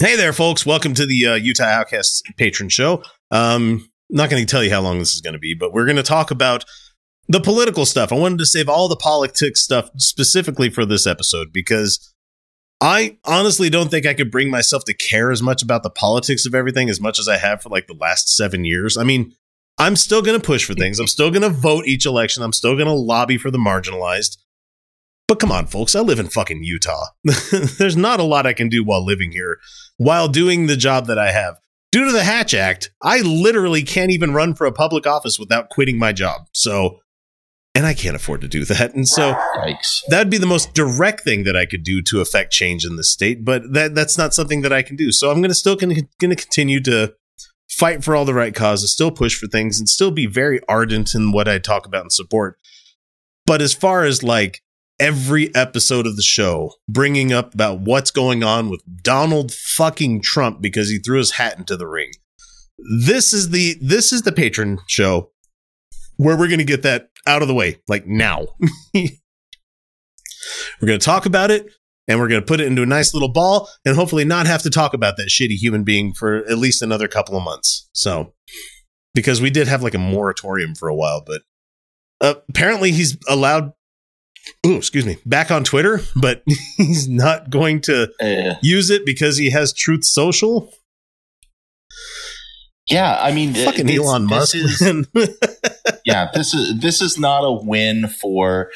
Hey there, folks. Welcome to the uh, Utah Outcasts patron show. Um, not going to tell you how long this is going to be, but we're going to talk about the political stuff. I wanted to save all the politics stuff specifically for this episode because I honestly don't think I could bring myself to care as much about the politics of everything as much as I have for like the last seven years. I mean, I'm still going to push for things. I'm still going to vote each election. I'm still going to lobby for the marginalized. But come on, folks, I live in fucking Utah. There's not a lot I can do while living here, while doing the job that I have. Due to the Hatch Act, I literally can't even run for a public office without quitting my job. So, and I can't afford to do that. And so Yikes. that'd be the most direct thing that I could do to affect change in the state, but that that's not something that I can do. So I'm going to still going to continue to fight for all the right causes, still push for things and still be very ardent in what I talk about and support. But as far as like every episode of the show bringing up about what's going on with Donald fucking Trump because he threw his hat into the ring. This is the this is the patron show where we're going to get that out of the way like now. we're going to talk about it and we're going to put it into a nice little ball and hopefully not have to talk about that shitty human being for at least another couple of months. So because we did have like a moratorium for a while, but uh, apparently he's allowed oh excuse me back on twitter but he's not going to Uh, use it because he has truth social yeah, I mean, fucking elon musk is- yeah, this is this is not a win for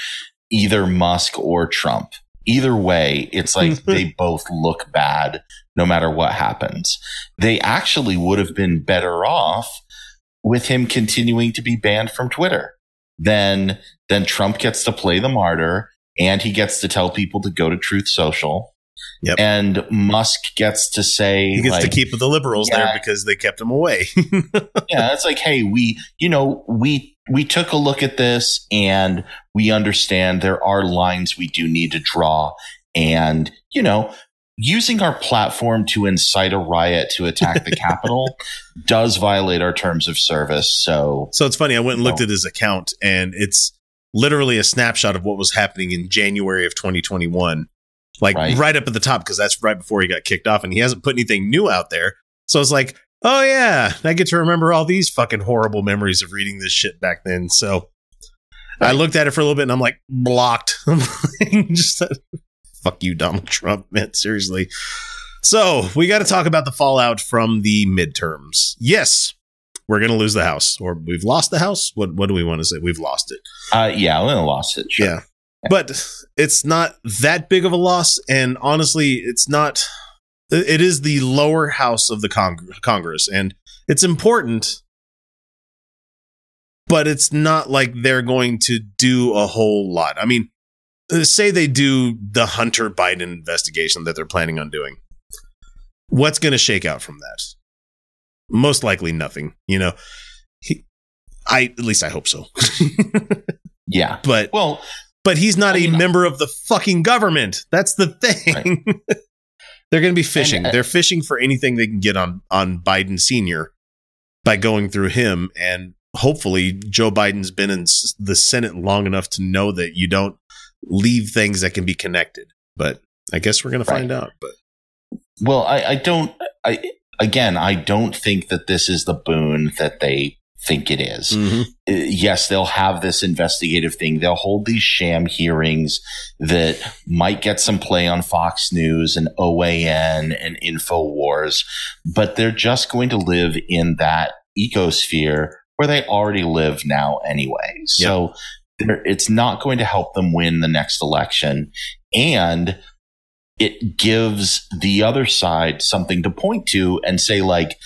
either Musk or Trump. Either way, it's like they both look bad no matter what happens. They actually would have been better off with him continuing to be banned from Twitter. Then then Trump gets to play the martyr and he gets to tell people to go to Truth Social. Yep. And Musk gets to say he gets like, to keep the liberals there because they kept him away yeah it's like hey we you know we we took a look at this and we understand there are lines we do need to draw and you know using our platform to incite a riot to attack the capitol does violate our terms of service so so it's funny i went and looked Oh. at his account and it's literally a snapshot of what was happening in january of 2021 like right, Right. up at the top because that's right before he got kicked off and he hasn't put anything new out there so it's like oh yeah i get to remember all these fucking horrible memories of reading this shit back then so I looked at it for a little bit and I'm like blocked. I'm like, just fuck you, Donald Trump, man. Seriously. So we got to talk about the fallout from the midterms. Yes, we're gonna lose the house, or we've lost the house. What what do we want to say? We've lost it. uh yeah we lost it sure. Yeah. But it's not that big of a loss. And honestly, it's not, it is the lower house of the Cong- Congress. And it's important, but it's not like they're going to do a whole lot. I mean, say they do the Hunter Biden investigation that they're planning on doing. What's going to shake out from that? Most likely nothing, you know. He, I at least I hope so. yeah but well but he's not I a mean- member of the fucking government. That's the thing. They're going to be fishing. And, uh, They're fishing for anything they can get on on Biden senior by going through him and hopefully Joe Biden's been in the Senate long enough to know that you don't leave things that can be connected. But I guess we're going to find out. But Well, I, I don't. I again, I don't think that this is the boon that they think it is. Mm-hmm. Uh, yes, they'll have this investigative thing. They'll hold these sham hearings that might get some play on Fox News and OAN and InfoWars, but they're just going to live in that ecosphere where they already live now anyway. So they're- it's not going to help them win the next election. And it gives the other side something to point to and say, like,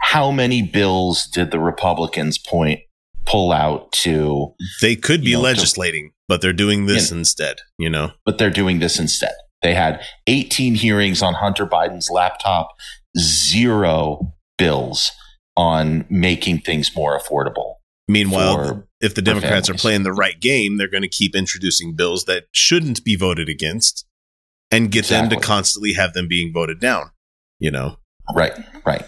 how many bills did the Republicans point pull out to, they could be You know, to- legislating, but they're doing this Yeah. instead. You know, but they're doing this instead. They had 18 hearings on Hunter Biden's laptop, zero bills on making things more affordable. Meanwhile, For- if the Democrats are playing the right game, they're going to keep introducing bills that shouldn't be voted against and get them to constantly have them being voted down. You know, Right, right.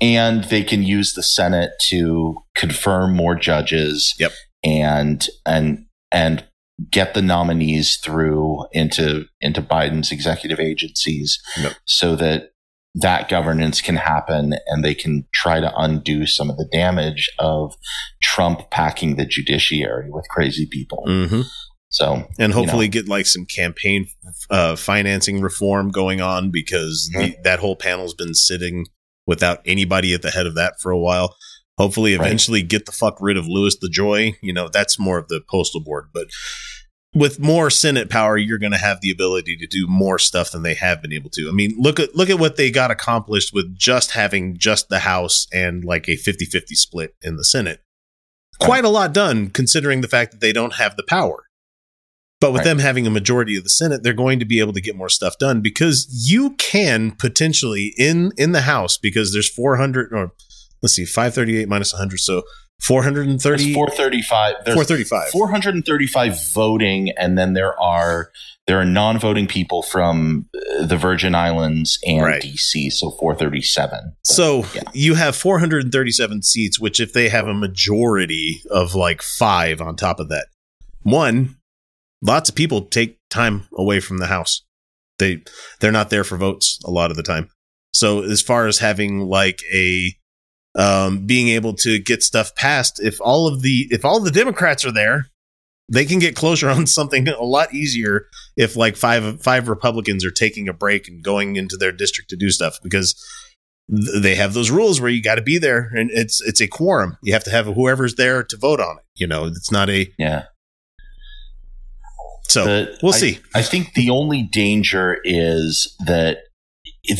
And they can use the Senate to confirm more judges. Yep. And and and get the nominees through into into Biden's executive agencies Yep. so that that governance can happen and they can try to undo some of the damage of Trump packing the judiciary with crazy people. Mm-hmm. So, and hopefully you know, get like some campaign uh, financing reform going on because mm-hmm. the, that whole panel's been sitting without anybody at the head of that for a while. Hopefully, eventually right. get the fuck rid of Louis DeJoy. You know, that's more of the postal board, but with more Senate power, you're going to have the ability to do more stuff than they have been able to. I mean, look at look at what they got accomplished with just having just the House and like a 50-50 split in the Senate. Quite a lot done considering the fact that they don't have the power. But with right. them having a majority of the Senate, they're going to be able to get more stuff done because you can potentially in in the House because there's 400 or let's see 538 minus 100 so 430 435 435 435 voting and then there are there are non-voting people from uh, the Virgin Islands and right. DC so 437 but, so yeah. you have 437 seats which if they have a majority of like 5 on top of that one lots of people take time away from the house they they're not there for votes a lot of the time so as far as having like a um, being able to get stuff passed. If all of the if all the Democrats are there, they can get closure on something a lot easier if like five five Republicans are taking a break and going into their district to do stuff because th- they have those rules where you got to be there and it's it's a quorum. You have to have whoever's there to vote on it. You know, it's not a yeah. So the, we'll I, see. I think the only danger is that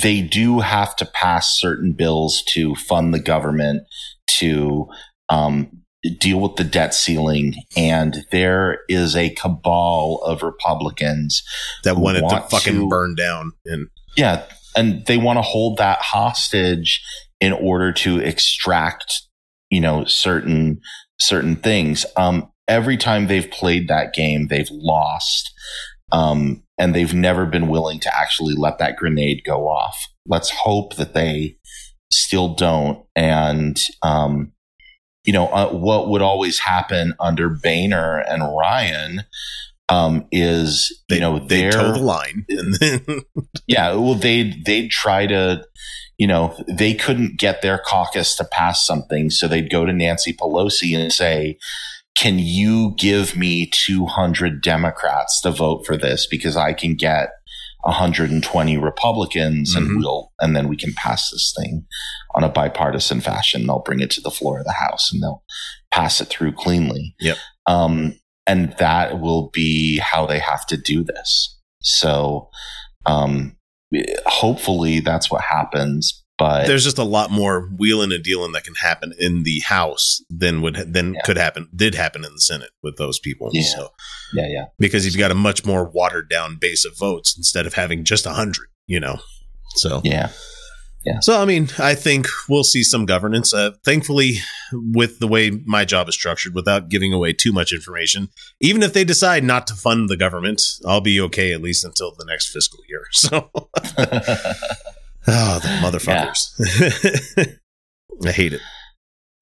they do have to pass certain bills to fund the government to um, deal with the debt ceiling, and there is a cabal of Republicans that want to fucking to, burn down. And yeah, and they want to hold that hostage in order to extract, you know, certain certain things. Um, every time they've played that game, they've lost. Um, and they've never been willing to actually let that grenade go off. Let's hope that they still don't. And, um, you know, uh, what would always happen under Boehner and Ryan um, is, they, you know, they toe the line. yeah, well, they they'd try to, you know, they couldn't get their caucus to pass something, so they'd go to Nancy Pelosi and say, can you give me 200 Democrats to vote for this because I can get 120 Republicans mm-hmm. and we'll, and then we can pass this thing on a bipartisan fashion. They'll bring it to the floor of the House and they'll pass it through cleanly. Yep. Um, and that will be how they have to do this. So, um, hopefully that's what happens. But there's just a lot more wheeling and dealing that can happen in the House than would than yeah. could happen did happen in the Senate with those people. Yeah. So yeah, yeah, because you've got a much more watered down base of votes instead of having just a hundred. You know, so yeah. Yeah. So, I mean, I think we'll see some governance. Uh, thankfully, with the way my job is structured, without giving away too much information, even if they decide not to fund the government, I'll be okay at least until the next fiscal year. So, Oh, the motherfuckers. I hate it.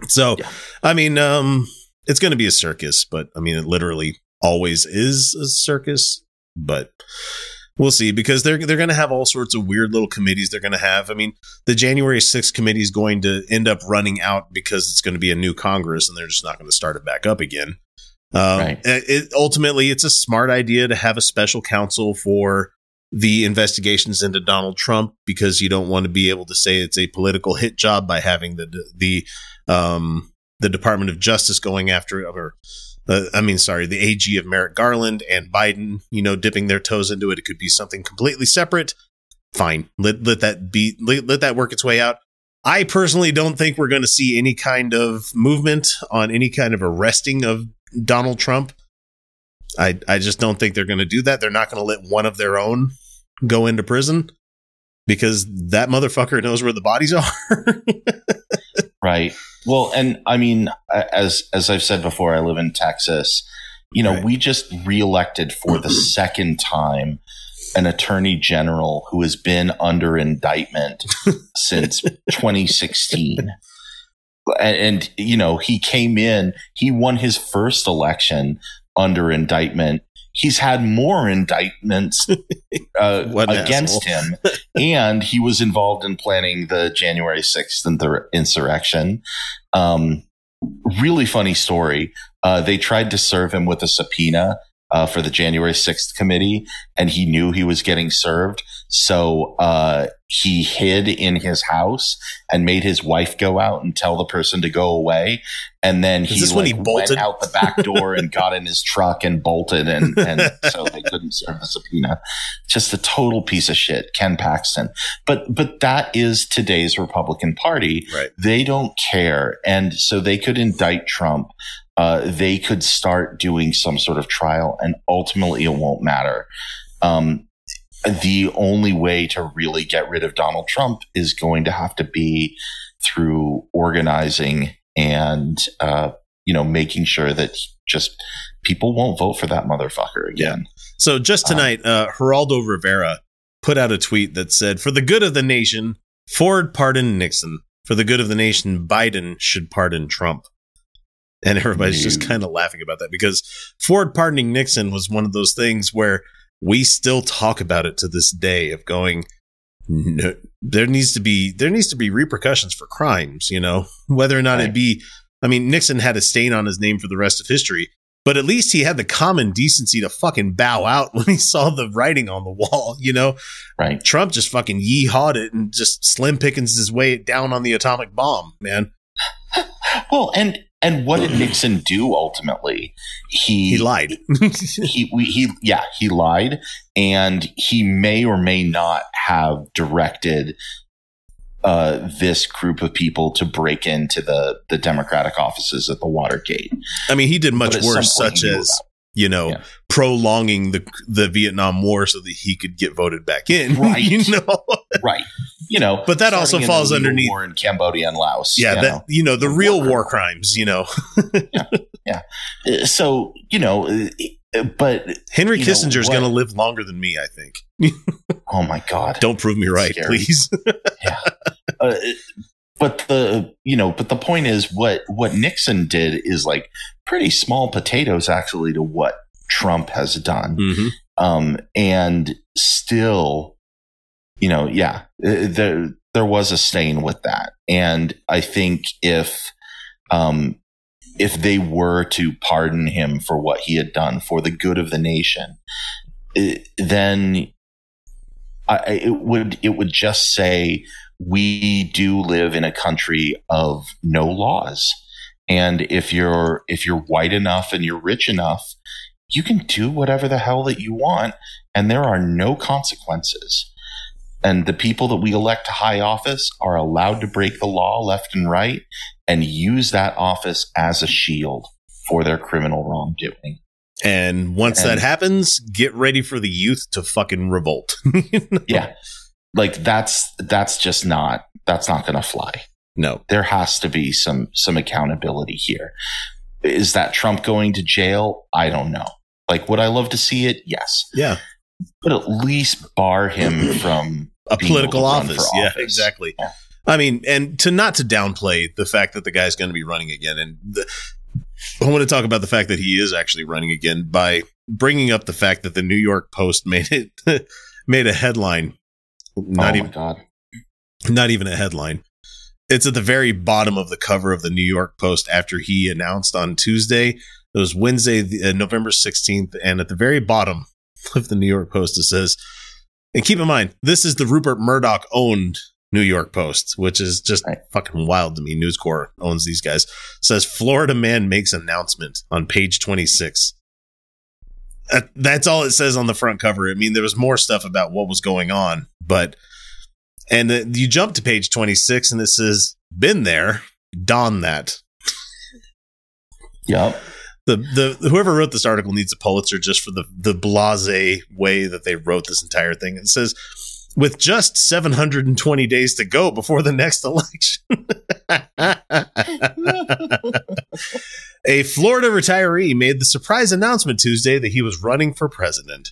So, yeah. I mean, um, it's going to be a circus, but I mean, it literally always is a circus, but we'll see because they're they're going to have all sorts of weird little committees they're going to have. I mean, the January 6th committee is going to end up running out because it's going to be a new Congress and they're just not going to start it back up again. Um, right. it, ultimately, it's a smart idea to have a special counsel for the investigations into Donald Trump because you don't want to be able to say it's a political hit job by having the the um, the Department of Justice going after or uh, I mean, sorry, the AG of Merrick Garland and Biden, you know, dipping their toes into it. It could be something completely separate. Fine, let let that be let, let that work its way out. I personally don't think we're going to see any kind of movement on any kind of arresting of Donald Trump. I I just don't think they're going to do that. They're not going to let one of their own go into prison because that motherfucker knows where the bodies are. right. Well, and I mean, as as I've said before, I live in Texas. You know, right. we just reelected for the second time an attorney general who has been under indictment since 2016. And, and, you know, he came in, he won his first election under indictment he's had more indictments uh, against him, and he was involved in planning the January 6th and the insurrection. Um, really funny story. Uh, they tried to serve him with a subpoena uh, for the January 6th committee, and he knew he was getting served. So uh, he hid in his house and made his wife go out and tell the person to go away. And then he, this when like, he bolted? went out the back door and got in his truck and bolted, and, and so they couldn't serve the subpoena. Just a total piece of shit, Ken Paxton. But but that is today's Republican Party. Right. They don't care, and so they could indict Trump uh, they could start doing some sort of trial and ultimately it won't matter. Um, the only way to really get rid of Donald Trump is going to have to be through organizing and, uh, you know, making sure that just people won't vote for that motherfucker again. So just tonight, uh, Geraldo Rivera put out a tweet that said, "For the good of the nation, Ford pardoned Nixon. For the good of the nation, Biden should pardon Trump." And everybody's just kind of laughing about that because Ford pardoning Nixon was one of those things where we still talk about it to this day of going no, there needs to be there needs to be repercussions for crimes, you know, whether or not it be I mean Nixon had a stain on his name for the rest of history, but at least he had the common decency to fucking bow out when he saw the writing on the wall, you know. Right. Trump just fucking yeehawed it and just slim pickings his way down on the atomic bomb, man. Well, and, and what did Nixon do ultimately? He, He lied. he we, he yeah he lied and he may or may not have directed uh, this group of people to break into the the democratic offices at the watergate I mean, he did much But at some worse, such as you know Yeah. prolonging the the Vietnam War so that he could get voted back in. Right. you know. right you know But that also falls underneath- war in cambodia and laos Yeah, you that know. you know the War real crimes. war crimes. You know, Uh, so you know uh, but Henry You know, Kissinger's going to live longer than me. I think. oh my god Don't prove me right, please. uh, but the you know but the point is what what nixon did is like pretty small potatoes actually to what trump has done Mhm. um and still you know yeah uh, there there was a stain with that and i think if um if they were to pardon him for what he had done for the good of the nation eh, then I- it would it would just say we do live in a country of no laws. And if you're if you're white enough and you're rich enough you can do whatever the hell that you want and there are no consequences. And the people that we elect to high office are allowed to break the law left and right and use that office as a shield for their criminal wrongdoing. And once that happens, get ready for the youth to fucking revolt. yeah like that's that's just not that's not going to fly no. there has to be some some accountability here. Is that Trump going to jail? I don't know. Like, would I love to see it? Yes, Yeah. but at least bar him from A political run office. Yeah, exactly. Yeah. I mean, and to not to downplay the fact that the guy's going to be running again, and the, I want to talk about the fact that he is actually running again by bringing up the fact that the New York Post made it made a headline, not oh even god! not even a headline. It's at the very bottom of the cover of the New York Post after he announced on Tuesday. It was Wednesday, the- uh, November 16th. And at the very bottom of the New York Post, it says, and keep in mind, this is the Rupert Murdoch owned New York Post, which is just Right. fucking wild to me. News Corp owns these guys. says Florida man makes announcement on page 26. Uh, that's all it says on the front cover. I mean, there was more stuff about what was going on, but and uh, you jump to page 26 and it says, Been there, don that. Yep. The, the whoever wrote this article needs a Pulitzer just for the the blase way that they wrote this entire thing. It says, with just 720 days to go before the next election. a Florida retiree made the surprise announcement Tuesday that he was running for president.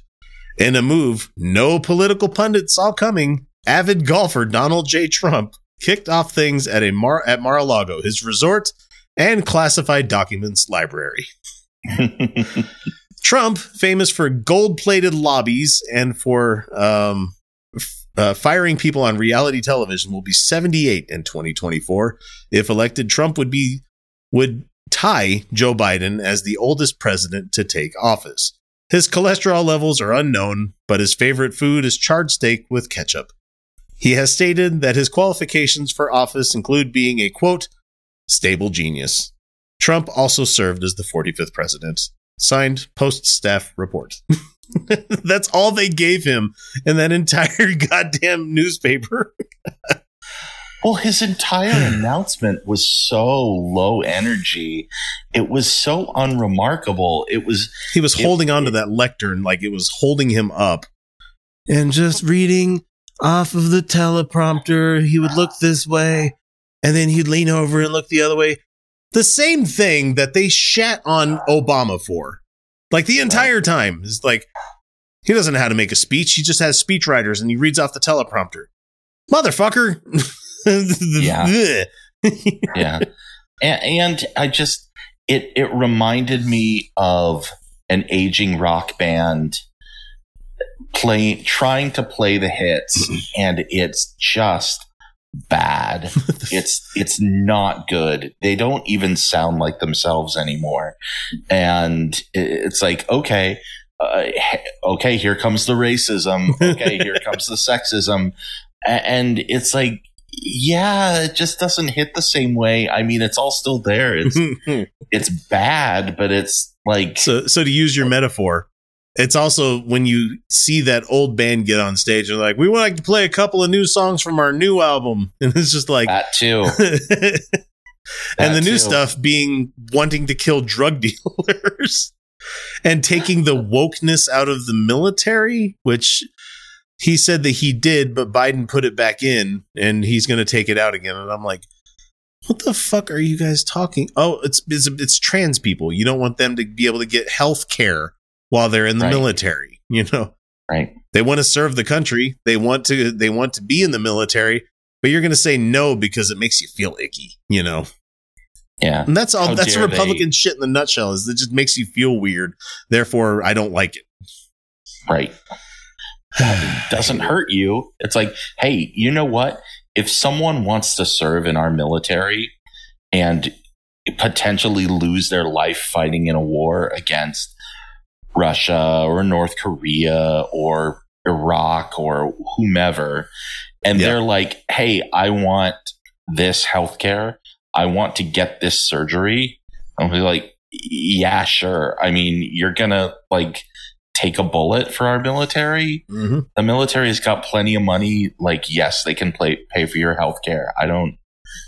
In a move no political pundits saw coming, avid golfer Donald J. Trump kicked off things at a Mar- at Mar-a-Lago, his resort and classified documents library. Trump, famous for gold plated lobbies and for um, uh, firing people on reality television, will be 78 in 2024. If elected, Trump would be would tie Joe Biden as the oldest president to take office. His cholesterol levels are unknown, but his favorite food is charred steak with ketchup. He has stated that his qualifications for office include being a quote, stable genius. Trump also served as the 45th president. Signed, Post Staff Report. That's all they gave him in that entire goddamn newspaper. Well, his entire announcement was so low energy. It was so unremarkable. It was He was It- holding onto that lectern like it was holding him up. And just reading off of the teleprompter, he would look this way and then he'd lean over and look the other way. The same thing that they shat on Obama for. Like the entire time is like he doesn't know how to make a speech. He just has speechwriters and he reads off the teleprompter. Motherfucker. Yeah. yeah. And, and I just it it reminded me of an aging rock band play trying to play the hits and it's just bad. it's it's not good. They don't even sound like themselves anymore. And it's like okay, uh, okay, here comes the racism. Okay, here comes the sexism. And it's like yeah, it just doesn't hit the same way. I mean, it's all still there. It's it's bad, but it's like so so to use your metaphor, it's also when you see that old band get on stage and like, we would like to play a couple of new songs from our new album. And it's just like that too. and the new stuff being wanting to kill drug dealers and taking the wokeness out of the military, which he said that he did, but Biden put it back in and he's going to take it out again. And I'm like, what the fuck are you guys talking? Oh, it's, it's it's trans people. You don't want them to be able to get health care while they're in the Right. military. You know, Right. they want to serve the country. They want to they want to be in the military, but you're going to say no because it makes you feel icky. You know. Yeah. And that's all. How that's Republican shit in the nutshell. Is it just makes you feel weird? Therefore, I don't like it. Right. It doesn't hurt you. It's like, hey, you know what? If someone wants to serve in our military and potentially lose their life fighting in a war against Russia or North Korea or Iraq or whomever, and Yeah. they're like, hey, I want this healthcare. I want to get this surgery. I'm like, yeah, sure. I mean, you're gonna like take a bullet for our military. Mm-hmm. The military's got plenty of money. Like, yes, they can play, pay for your health care. I don't,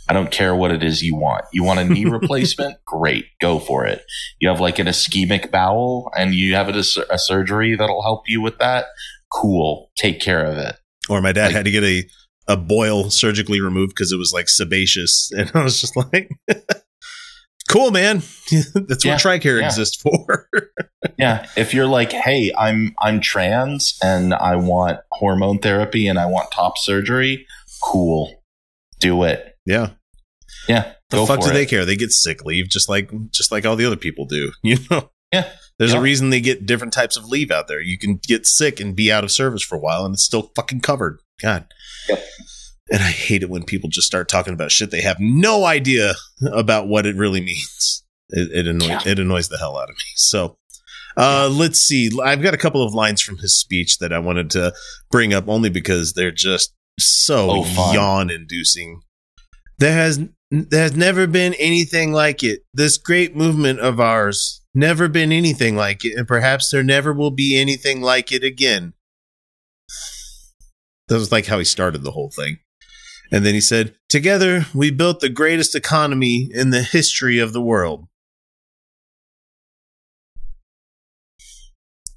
I don't care what it is you want. You want a knee replacement? Great. Go for it. You have like an ischemic bowel and you have a, a surgery that'll help you with that. Cool. Take care of it. Or my dad Like- had to get a a boil surgically removed because it was like sebaceous, and I was just like, "Cool, man. That's Yeah, what Tricare yeah. exists for." Yeah. If you're like, Hey, I'm, I'm trans and I want hormone therapy and I want top surgery. Cool. Do it. Yeah. Yeah. The fuck do they care? They get sick leave just like just like all the other people do. You know. Yeah. There's Yeah. a reason they get different types of leave out there. You can get sick and be out of service for a while, and it's still fucking covered. God. Yep. And I hate it when people just start talking about shit they have no idea about what it really means. It, it annoys Yeah. it annoys the hell out of me. So, uh, let's see. I've got a couple of lines from his speech that I wanted to bring up only because they're just so Oh, yawn inducing. There has there has never been anything like it. This great movement of ours never been anything like it, and perhaps there never will be anything like it again. That was like how he started the whole thing. And then he said, Together we built the greatest economy in the history of the world.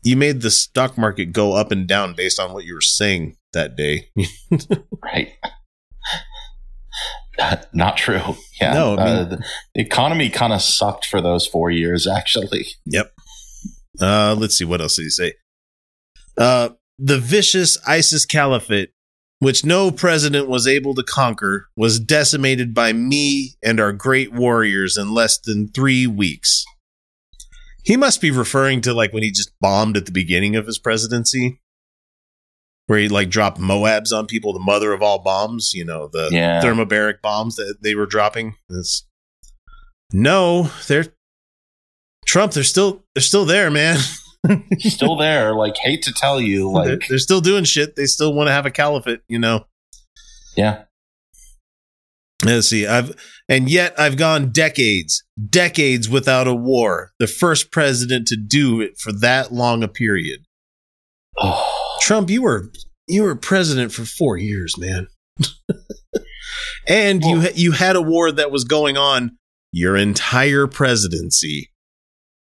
You made the stock market go up and down based on what you were saying that day. Right. Not true. Yeah. No, uh, the economy kind of sucked for those four years, actually. Yep. Uh, let's see. What else did he say? Uh, the vicious ISIS caliphate, which no president was able to conquer, was decimated by me and our great warriors in less than three weeks. He must be referring to like when he just bombed at the beginning of his presidency, where he like dropped Moabs on people, the mother of all bombs. You know, the Yeah. thermobaric bombs that they were dropping. It's, no, they're Trump. They're still they're still there, man. Still there. Like, hate to tell you, they're, like, they're still doing shit. They still want to have a caliphate. You know. yeah. Let's see. I've and yet I've gone decades, decades without a war. The first president to do it for that long a period. Oh, Trump, you were you were president for four years, man, and you Well- ha- you had a war that was going on your entire presidency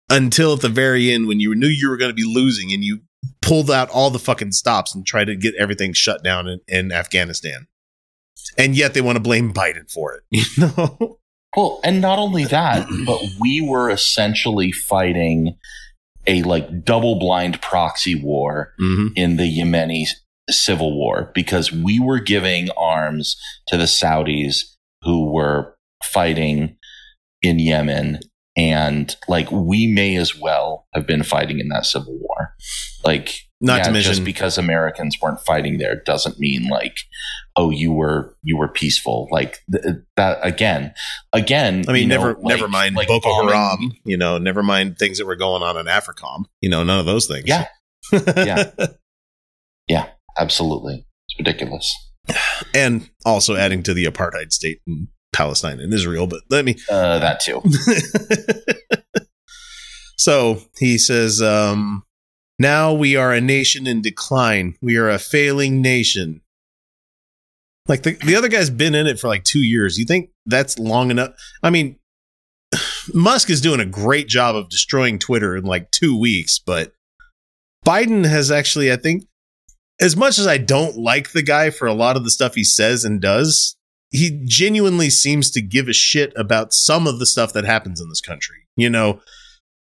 until at the very end when you knew you were going to be losing and you pulled out all the fucking stops and tried to get everything shut down in, in Afghanistan. And yet they want to blame Biden for it. You know? Well, and not only that, but we were essentially fighting a like double blind proxy war mm-hmm. in the Yemeni civil war because we were giving arms to the Saudis who were fighting in Yemen. And like we may as well have been fighting in that civil war. Like Not yeah, to mention just because Americans weren't fighting there doesn't mean like, oh, you were you were peaceful. Like th- that again, again. I mean, you know, never, like- never mind like Boko bombing- Haram. You know, never mind things that were going on in AFRICOM. You know, none of those things. Yeah yeah. Yeah. Absolutely, it's ridiculous. and also adding to the apartheid state in Palestine and Israel. But let me. Uh, that too. so he says, um, "Now we are a nation in decline. We are a failing nation." Like the the other guy's been in it for like two years. You think that's long enough? I mean, Musk is doing a great job of destroying Twitter in like two weeks, but Biden has actually, I think, as much as I don't like the guy for a lot of the stuff he says and does, he genuinely seems to give a shit about some of the stuff that happens in this country. You know,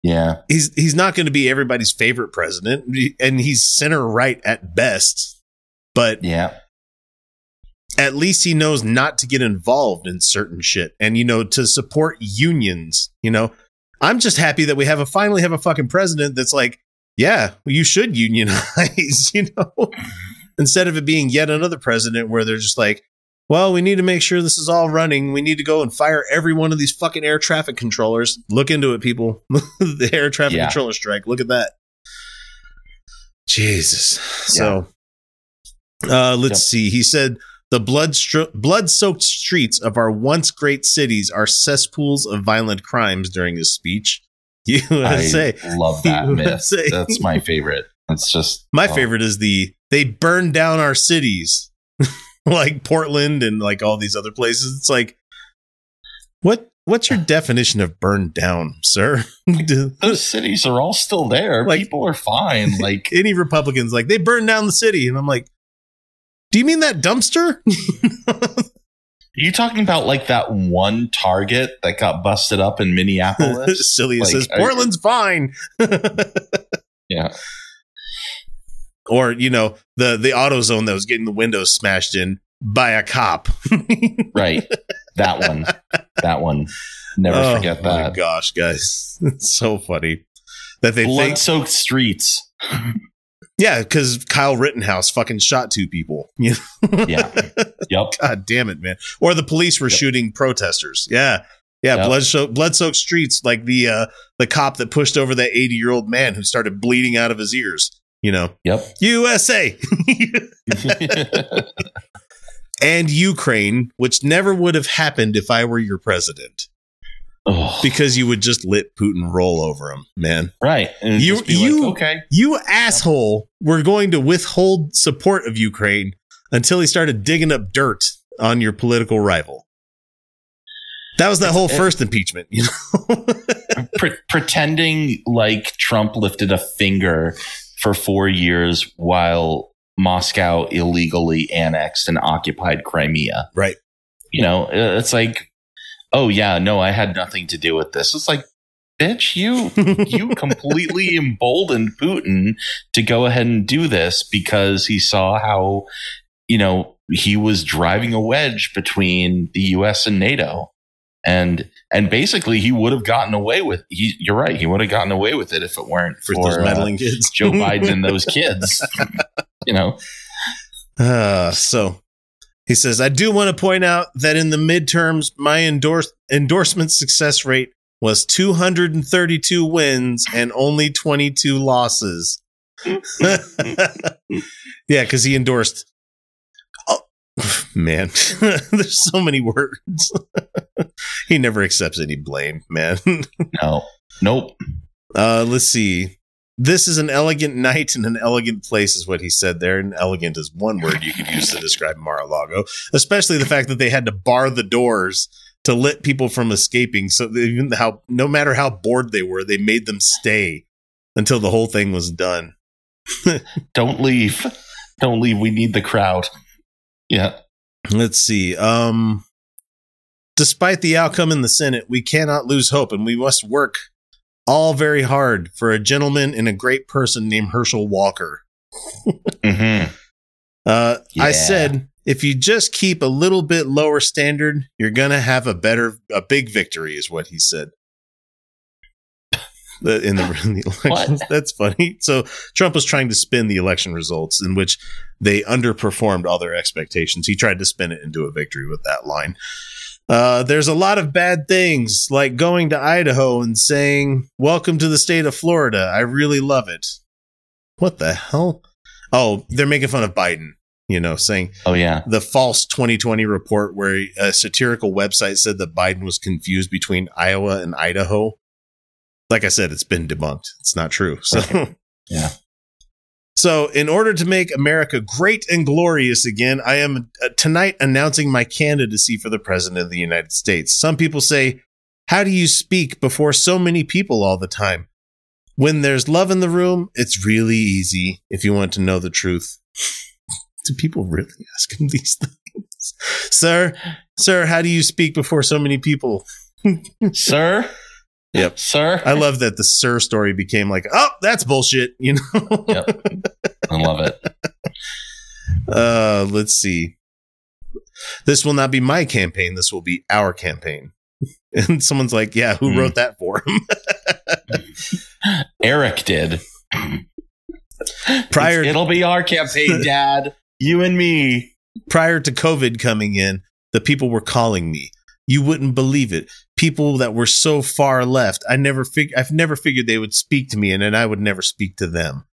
Yeah. he's he's not going to be everybody's favorite president, and he's center right at best. But Yeah. At least he knows not to get involved in certain shit and you know to support unions you know? I'm just happy that we have a finally have a fucking president that's like yeah you should unionize you know? Instead of it being yet another president where they're just like well we need to make sure this is all running. We need to go and fire every one of these fucking air traffic controllers. Look into it people. The air traffic Yeah. controller strike. Look at that. Jesus. So uh let's Yep. see. He said the blood stro- blood-soaked streets of our once great cities are cesspools of violent crimes during his speech. USA. I love that myth. That's my favorite. It's just My oh, favorite is the they burned down our cities, like Portland and like all these other places. It's like, what? What's your definition of burned down, sir? Those cities are all still there. Like- People are fine. Like Any Republicans like they burned down the city, and I'm like, do you mean that dumpster? Are you talking about like that one target that got busted up in Minneapolis? Silly. It Like, says I- Portland's fine. yeah. or you know the the auto zone that was getting the windows smashed in by a cop. Right. That one. That one. Never Oh, forget My that. gosh, guys, it's so funny that they think. Blood soaked streets. Yeah, because Kyle Rittenhouse fucking shot two people. Yeah. Yep. God damn it, man. Or the police were Yep. shooting protesters. Yeah. Yeah, Yep. blood soaked blood soaked streets like the uh the cop that pushed over that 80 year old man who started bleeding out of his ears. You know, Yep. USA and Ukraine, which never would have happened if I were your president. Ugh. Because you would just let Putin roll over him, man. right. You- you- like, okay. You asshole were going to withhold support of Ukraine until he started digging up dirt on your political rival. That was that whole first impeachment, you know. Pre- pretending like Trump lifted a finger for four years while Moscow illegally annexed and occupied Crimea. right. You know, uh, it's like, oh yeah, no, I had nothing to do with this. It's like, bitch, you you completely emboldened Putin to go ahead and do this because he saw how, you know, he was driving a wedge between the US and NATO. And and basically he would have gotten away with. He, you're right. He would have gotten away with it if it weren't For, for, those uh, meddling kids. Joe Biden and those kids. you know, Uh, so he says, I do want to point out that in the midterms, my endorse- endorsement success rate was 232 wins and only 22 losses. yeah, because he endorsed. Oh, man, there's so many words. he never accepts any blame, man. no, nope. Uh, let's see. This is an elegant night and an elegant place, is what he said there. And elegant is one word you could use to describe Mar-a-Lago, especially the fact that they had to bar the doors to let people from escaping. So even how, no matter how bored they were, they made them stay until the whole thing was done. Don't leave. Don't leave. We need the crowd. Yeah. Let's see. Um, despite the outcome in the Senate, we cannot lose hope, and we must work all very hard for a gentleman and a great person named Herschel Walker. hmm Uh, I said, if you just keep a little bit lower standard, you're gonna have a better, a big victory, is what he said. The- In the, in the elections, that's funny. So Trump was trying to spin the election results, in which they underperformed all their expectations. He tried to spin it into a victory with that line. Uh, there's a lot of bad things, like going to Idaho and saying, "Welcome to the state of Florida. I really love it." What the hell? Oh, they're making fun of Biden. You know, saying Oh yeah. the false 2020 report where a satirical website said that Biden was confused between Iowa and Idaho. Like I said, it's been debunked. It's not true. So, Yeah. So, in order to make America great and glorious again, I am uh, tonight announcing my candidacy for the president of the United States. Some people say, How do you speak before so many people all the time? When there's love in the room, it's really easy if you want to know the truth. do people really ask him these things? Sir, sir, how do you speak before so many people? Sir? Yep. Sir? I love that the sir story became like, oh, that's bullshit, you know? Yep. I love it. Uh, let's see. This will not be my campaign. This will be our campaign. And someone's like, yeah, who Hmm. wrote that for him? Eric did. Prior- It'll be our campaign, Dad. You and me. Prior to COVID coming in, the people were calling me. You wouldn't believe it. People that were so far left. I never fig- I've never figured they would speak to me and then I would never speak to them.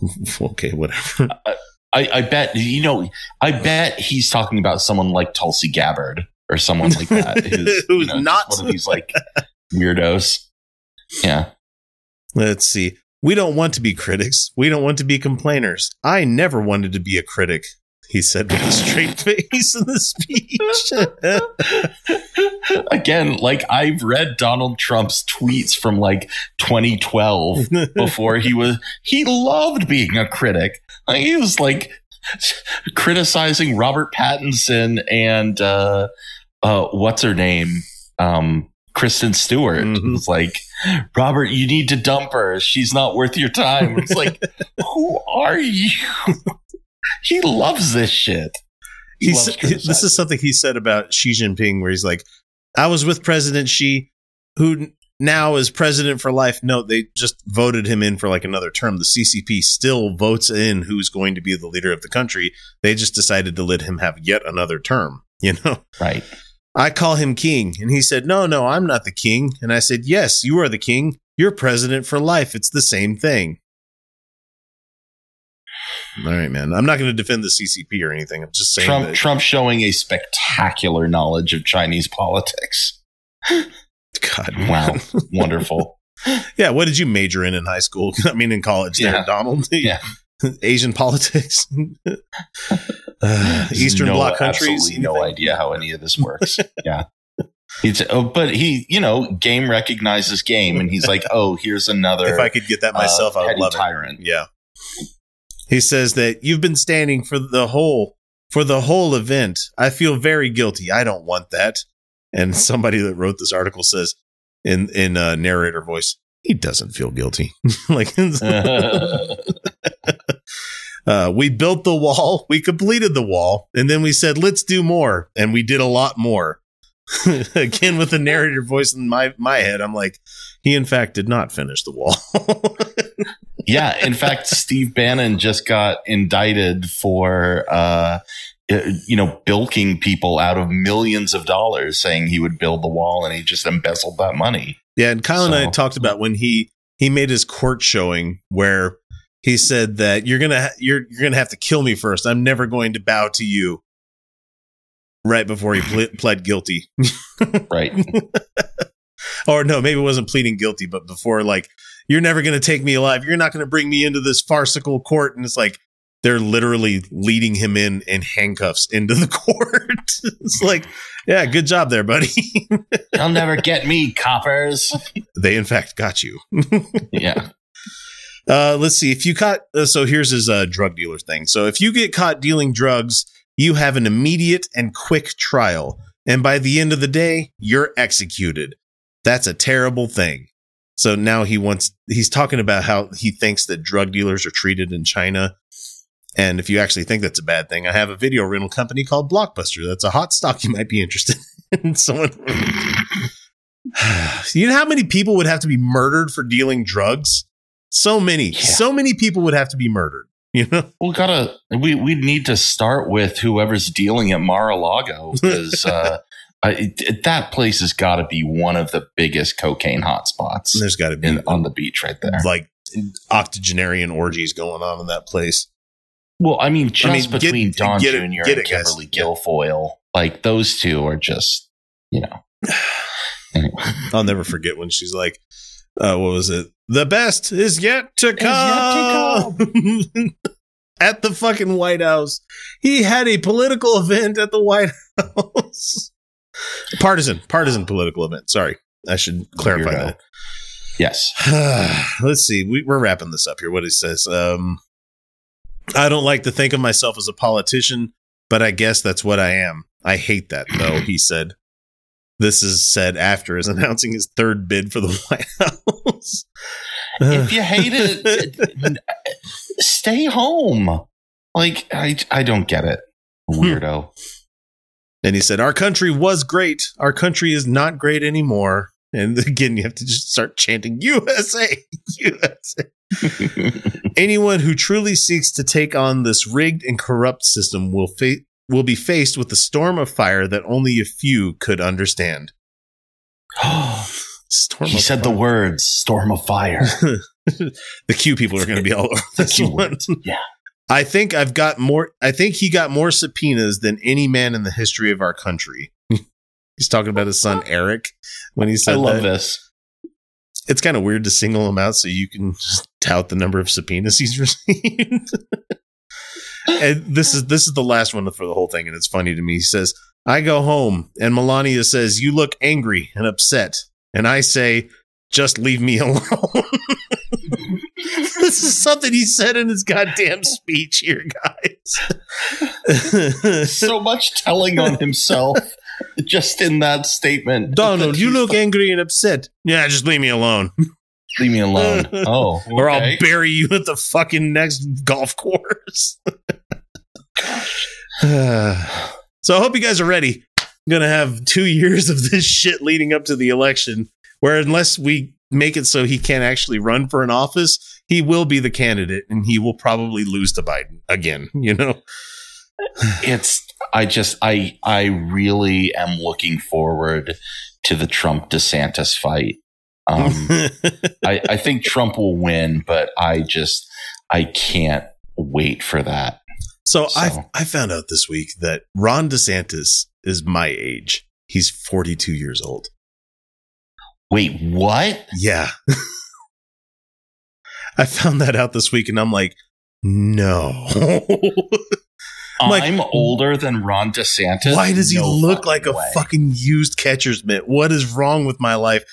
okay, whatever. I, I bet you know. I bet he's talking about someone like Tulsi Gabbard or someone like that, who's, Who's you know, not- one of these like weirdos. Yeah, Let's see. We don't want to be critics. We don't want to be complainers. I never wanted to be a critic, he said with a straight face in the speech. again, like I've read Donald Trump's tweets from like 2012 before he was. He loved being a critic. Like, he was like criticizing Robert Pattinson and uh, uh, what's her name, um, Kristen Stewart. Mhm. It's like Robert, you need to dump her. She's not worth your time. It's like, who are you? He loves this shit. He He loves said- this is something he said about Xi Jinping, where he's like, I was with President Xi, who now is president for life. No, they just voted him in for like another term. The CCP still votes in who's going to be the leader of the country. They just decided to let him have yet another term, you know? right. I call him king. And he said, No, no, I'm not the king. And I said, Yes, you are the king. You're president for life. It's the same thing. All right, man. I'm not going to defend the CCP or anything. I'm just saying Trump that, Trump showing a spectacular knowledge of Chinese politics. God, Wow, wonderful. yeah. What did you major in in high school? I mean, in college there, Yeah. Donald? Yeah. Asian politics? Uh, Eastern No- Bloc countries? No idea how any of this works. yeah. He's, oh, but he, you know, game recognizes game, and he's like, "Oh, here's another." If I could get that myself, uh, I would love it. tyrant. Yeah. He says that you've been standing for the whole for the whole event. I feel very guilty. I don't want that. And somebody that wrote this article says in in uh, narrator voice, he doesn't feel guilty. like uh, we built the wall, we completed the wall, and then we said, let's do more, and we did a lot more. again with the narrator voice in my my head, I'm like, he in fact did not finish the wall. Yeah, in fact, Steve Bannon just got indicted for uh, you know, bilking people out of millions of dollars saying he would build the wall and he just embezzled that money. Yeah, and Kyle so. and I talked about when he he made his court showing where he said that you're going to you're you're to have to kill me first. I'm never going to bow to you. Right before he ple- pled guilty. right. Or no, maybe it wasn't pleading guilty, but before like you're never going to take me alive. You're not going to bring me into this farcical court and it's like they're literally leading him in in handcuffs into the court. it's like, yeah, good job there, buddy. They'll never get me, coppers. They in fact got you. yeah. Uh, let's see if you caught. Uh, so here's his uh, drug dealer thing. So if you get caught dealing drugs, you have an immediate and quick trial, and by the end of the day, you're executed. That's a terrible thing. So now he wants. He's talking about how he thinks that drug dealers are treated in China and if you actually think that's a bad thing, I have a video rental company called Blockbuster. That's a hot stock you might be interested in. Someone, you know how many people would have to be murdered for dealing drugs? So many, yeah. so many people would have to be murdered. You know, we gotta we we need to start with whoever's dealing at Mar-a-Lago because uh, I, that place has got to be one of the biggest cocaine hotspots. There's got to be in, on the beach right there, like octogenarian orgies going on in that place. Well, I mean, just I mean, between get, Don get Jr. It, and Kimberly guys. Guilfoyle, like those two are just, you know. anyway. I'll never forget when she's like, uh, what was it? The best is yet to come. Yet to come. at the fucking White House. He had a political event at the White House. Partisan, partisan political event. Sorry. I should clarify that. Yes. Let's see. We, are wrapping this up here. What he says. Um, I don't like to think of myself as a politician, but I guess that's what I am. I hate that, though, he said. This is said after his announcing his third bid for the White House. if you hate it, stay home. Like, I, I don't get it. Weirdo. And he said, Our country was great. Our country is not great anymore. And again, you have to just start chanting USA, USA. Anyone who truly seeks to take on this rigged and corrupt system will fa- will be faced with a storm of fire that only a few could understand. storm he said fire. the words "storm of fire." the Q people are going to be all over this one. Yeah. I think I've got more. I think he got more subpoenas than any man in the history of our country. He's talking about his son Eric when he said, "I love that. this." it's kind of weird to single him out so you can just tout the number of subpoenas he's received. and this is this is the last one for the whole thing, and it's funny to me. He says, "I go home," and Melania says, "You look angry and upset," and I say, "Just leave me alone." this is something he said in his goddamn speech here, guys. so much telling on himself just in that statement. Donald, you look angry and upset. Yeah, just leave me alone. Leave me alone. Oh, okay. or I'll bury you at the fucking next golf course. so I hope you guys are ready. I'm gonna have two years of this shit leading up to the election, where unless we make it so he can't actually run for an office, he will be the candidate, and he will probably lose to Biden again. You know it's I just I I really am looking forward to the Trump DeSantis fight. Um, I, I think Trump will win, but I just I can't wait for that. So, so. I I found out this week that Ron DeSantis is my age. He's 42 years old. Wait, what? Yeah. I found that out this week and I'm like, no. I'm, like, I'm older than Ron DeSantis. Why does he look like way. a fucking used catcher's mitt? What is wrong with my life?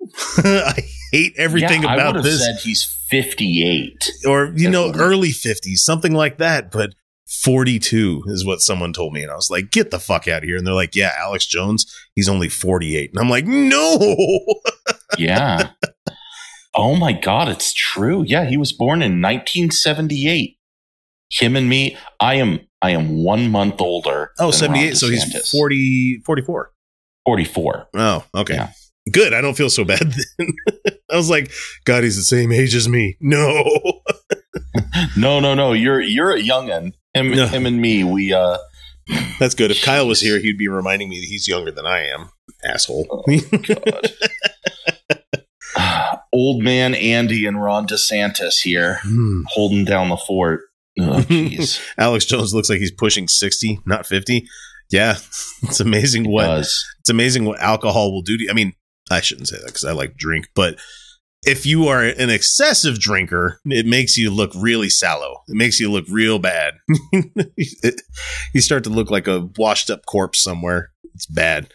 I hate everything yeah, about I this. Said he's 58, or you know, early 50s, something like that. But 42 is what someone told me, and I was like, "Get the fuck out of here!" And they're like, "Yeah, Alex Jones, he's only 48," and I'm like, "No." yeah. Oh my god, it's true. Yeah, he was born in 1978. Him and me, I am I am one month older. Oh, 78. So he's 40, 44. 44. Oh, okay. Yeah. Good. I don't feel so bad then. I was like, God, he's the same age as me. No. No, no, no. You're you're a youngin. Him, No. him and me. We uh, That's good. If Kyle was here, he'd be reminding me that he's younger than I am. Asshole. old man Andy and Ron DeSantis here Hmm. holding down the fort. Oh, jeez. Alex Jones looks like he's pushing 60, not 50. Yeah. It's amazing what Does. it's amazing what alcohol will do to you. I mean, I shouldn't say that because I like drink, but if you are an excessive drinker, it makes you look really sallow. It makes you look real bad. You start to look like a washed up corpse somewhere. It's bad.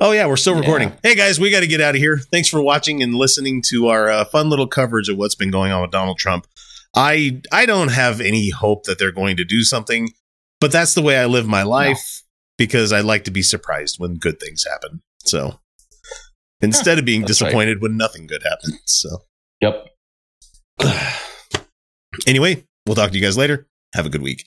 Oh yeah, we're still Yeah. recording. Hey guys, we got to get out of here. Thanks for watching and listening to our uh, fun little coverage of what's been going on with Donald Trump. I I don't have any hope that they're going to do something, but that's the way I live my life because I like to be surprised when good things happen. So instead of being That's right. disappointed when nothing good happens. So Yep. anyway, we'll talk to you guys later. Have a good week.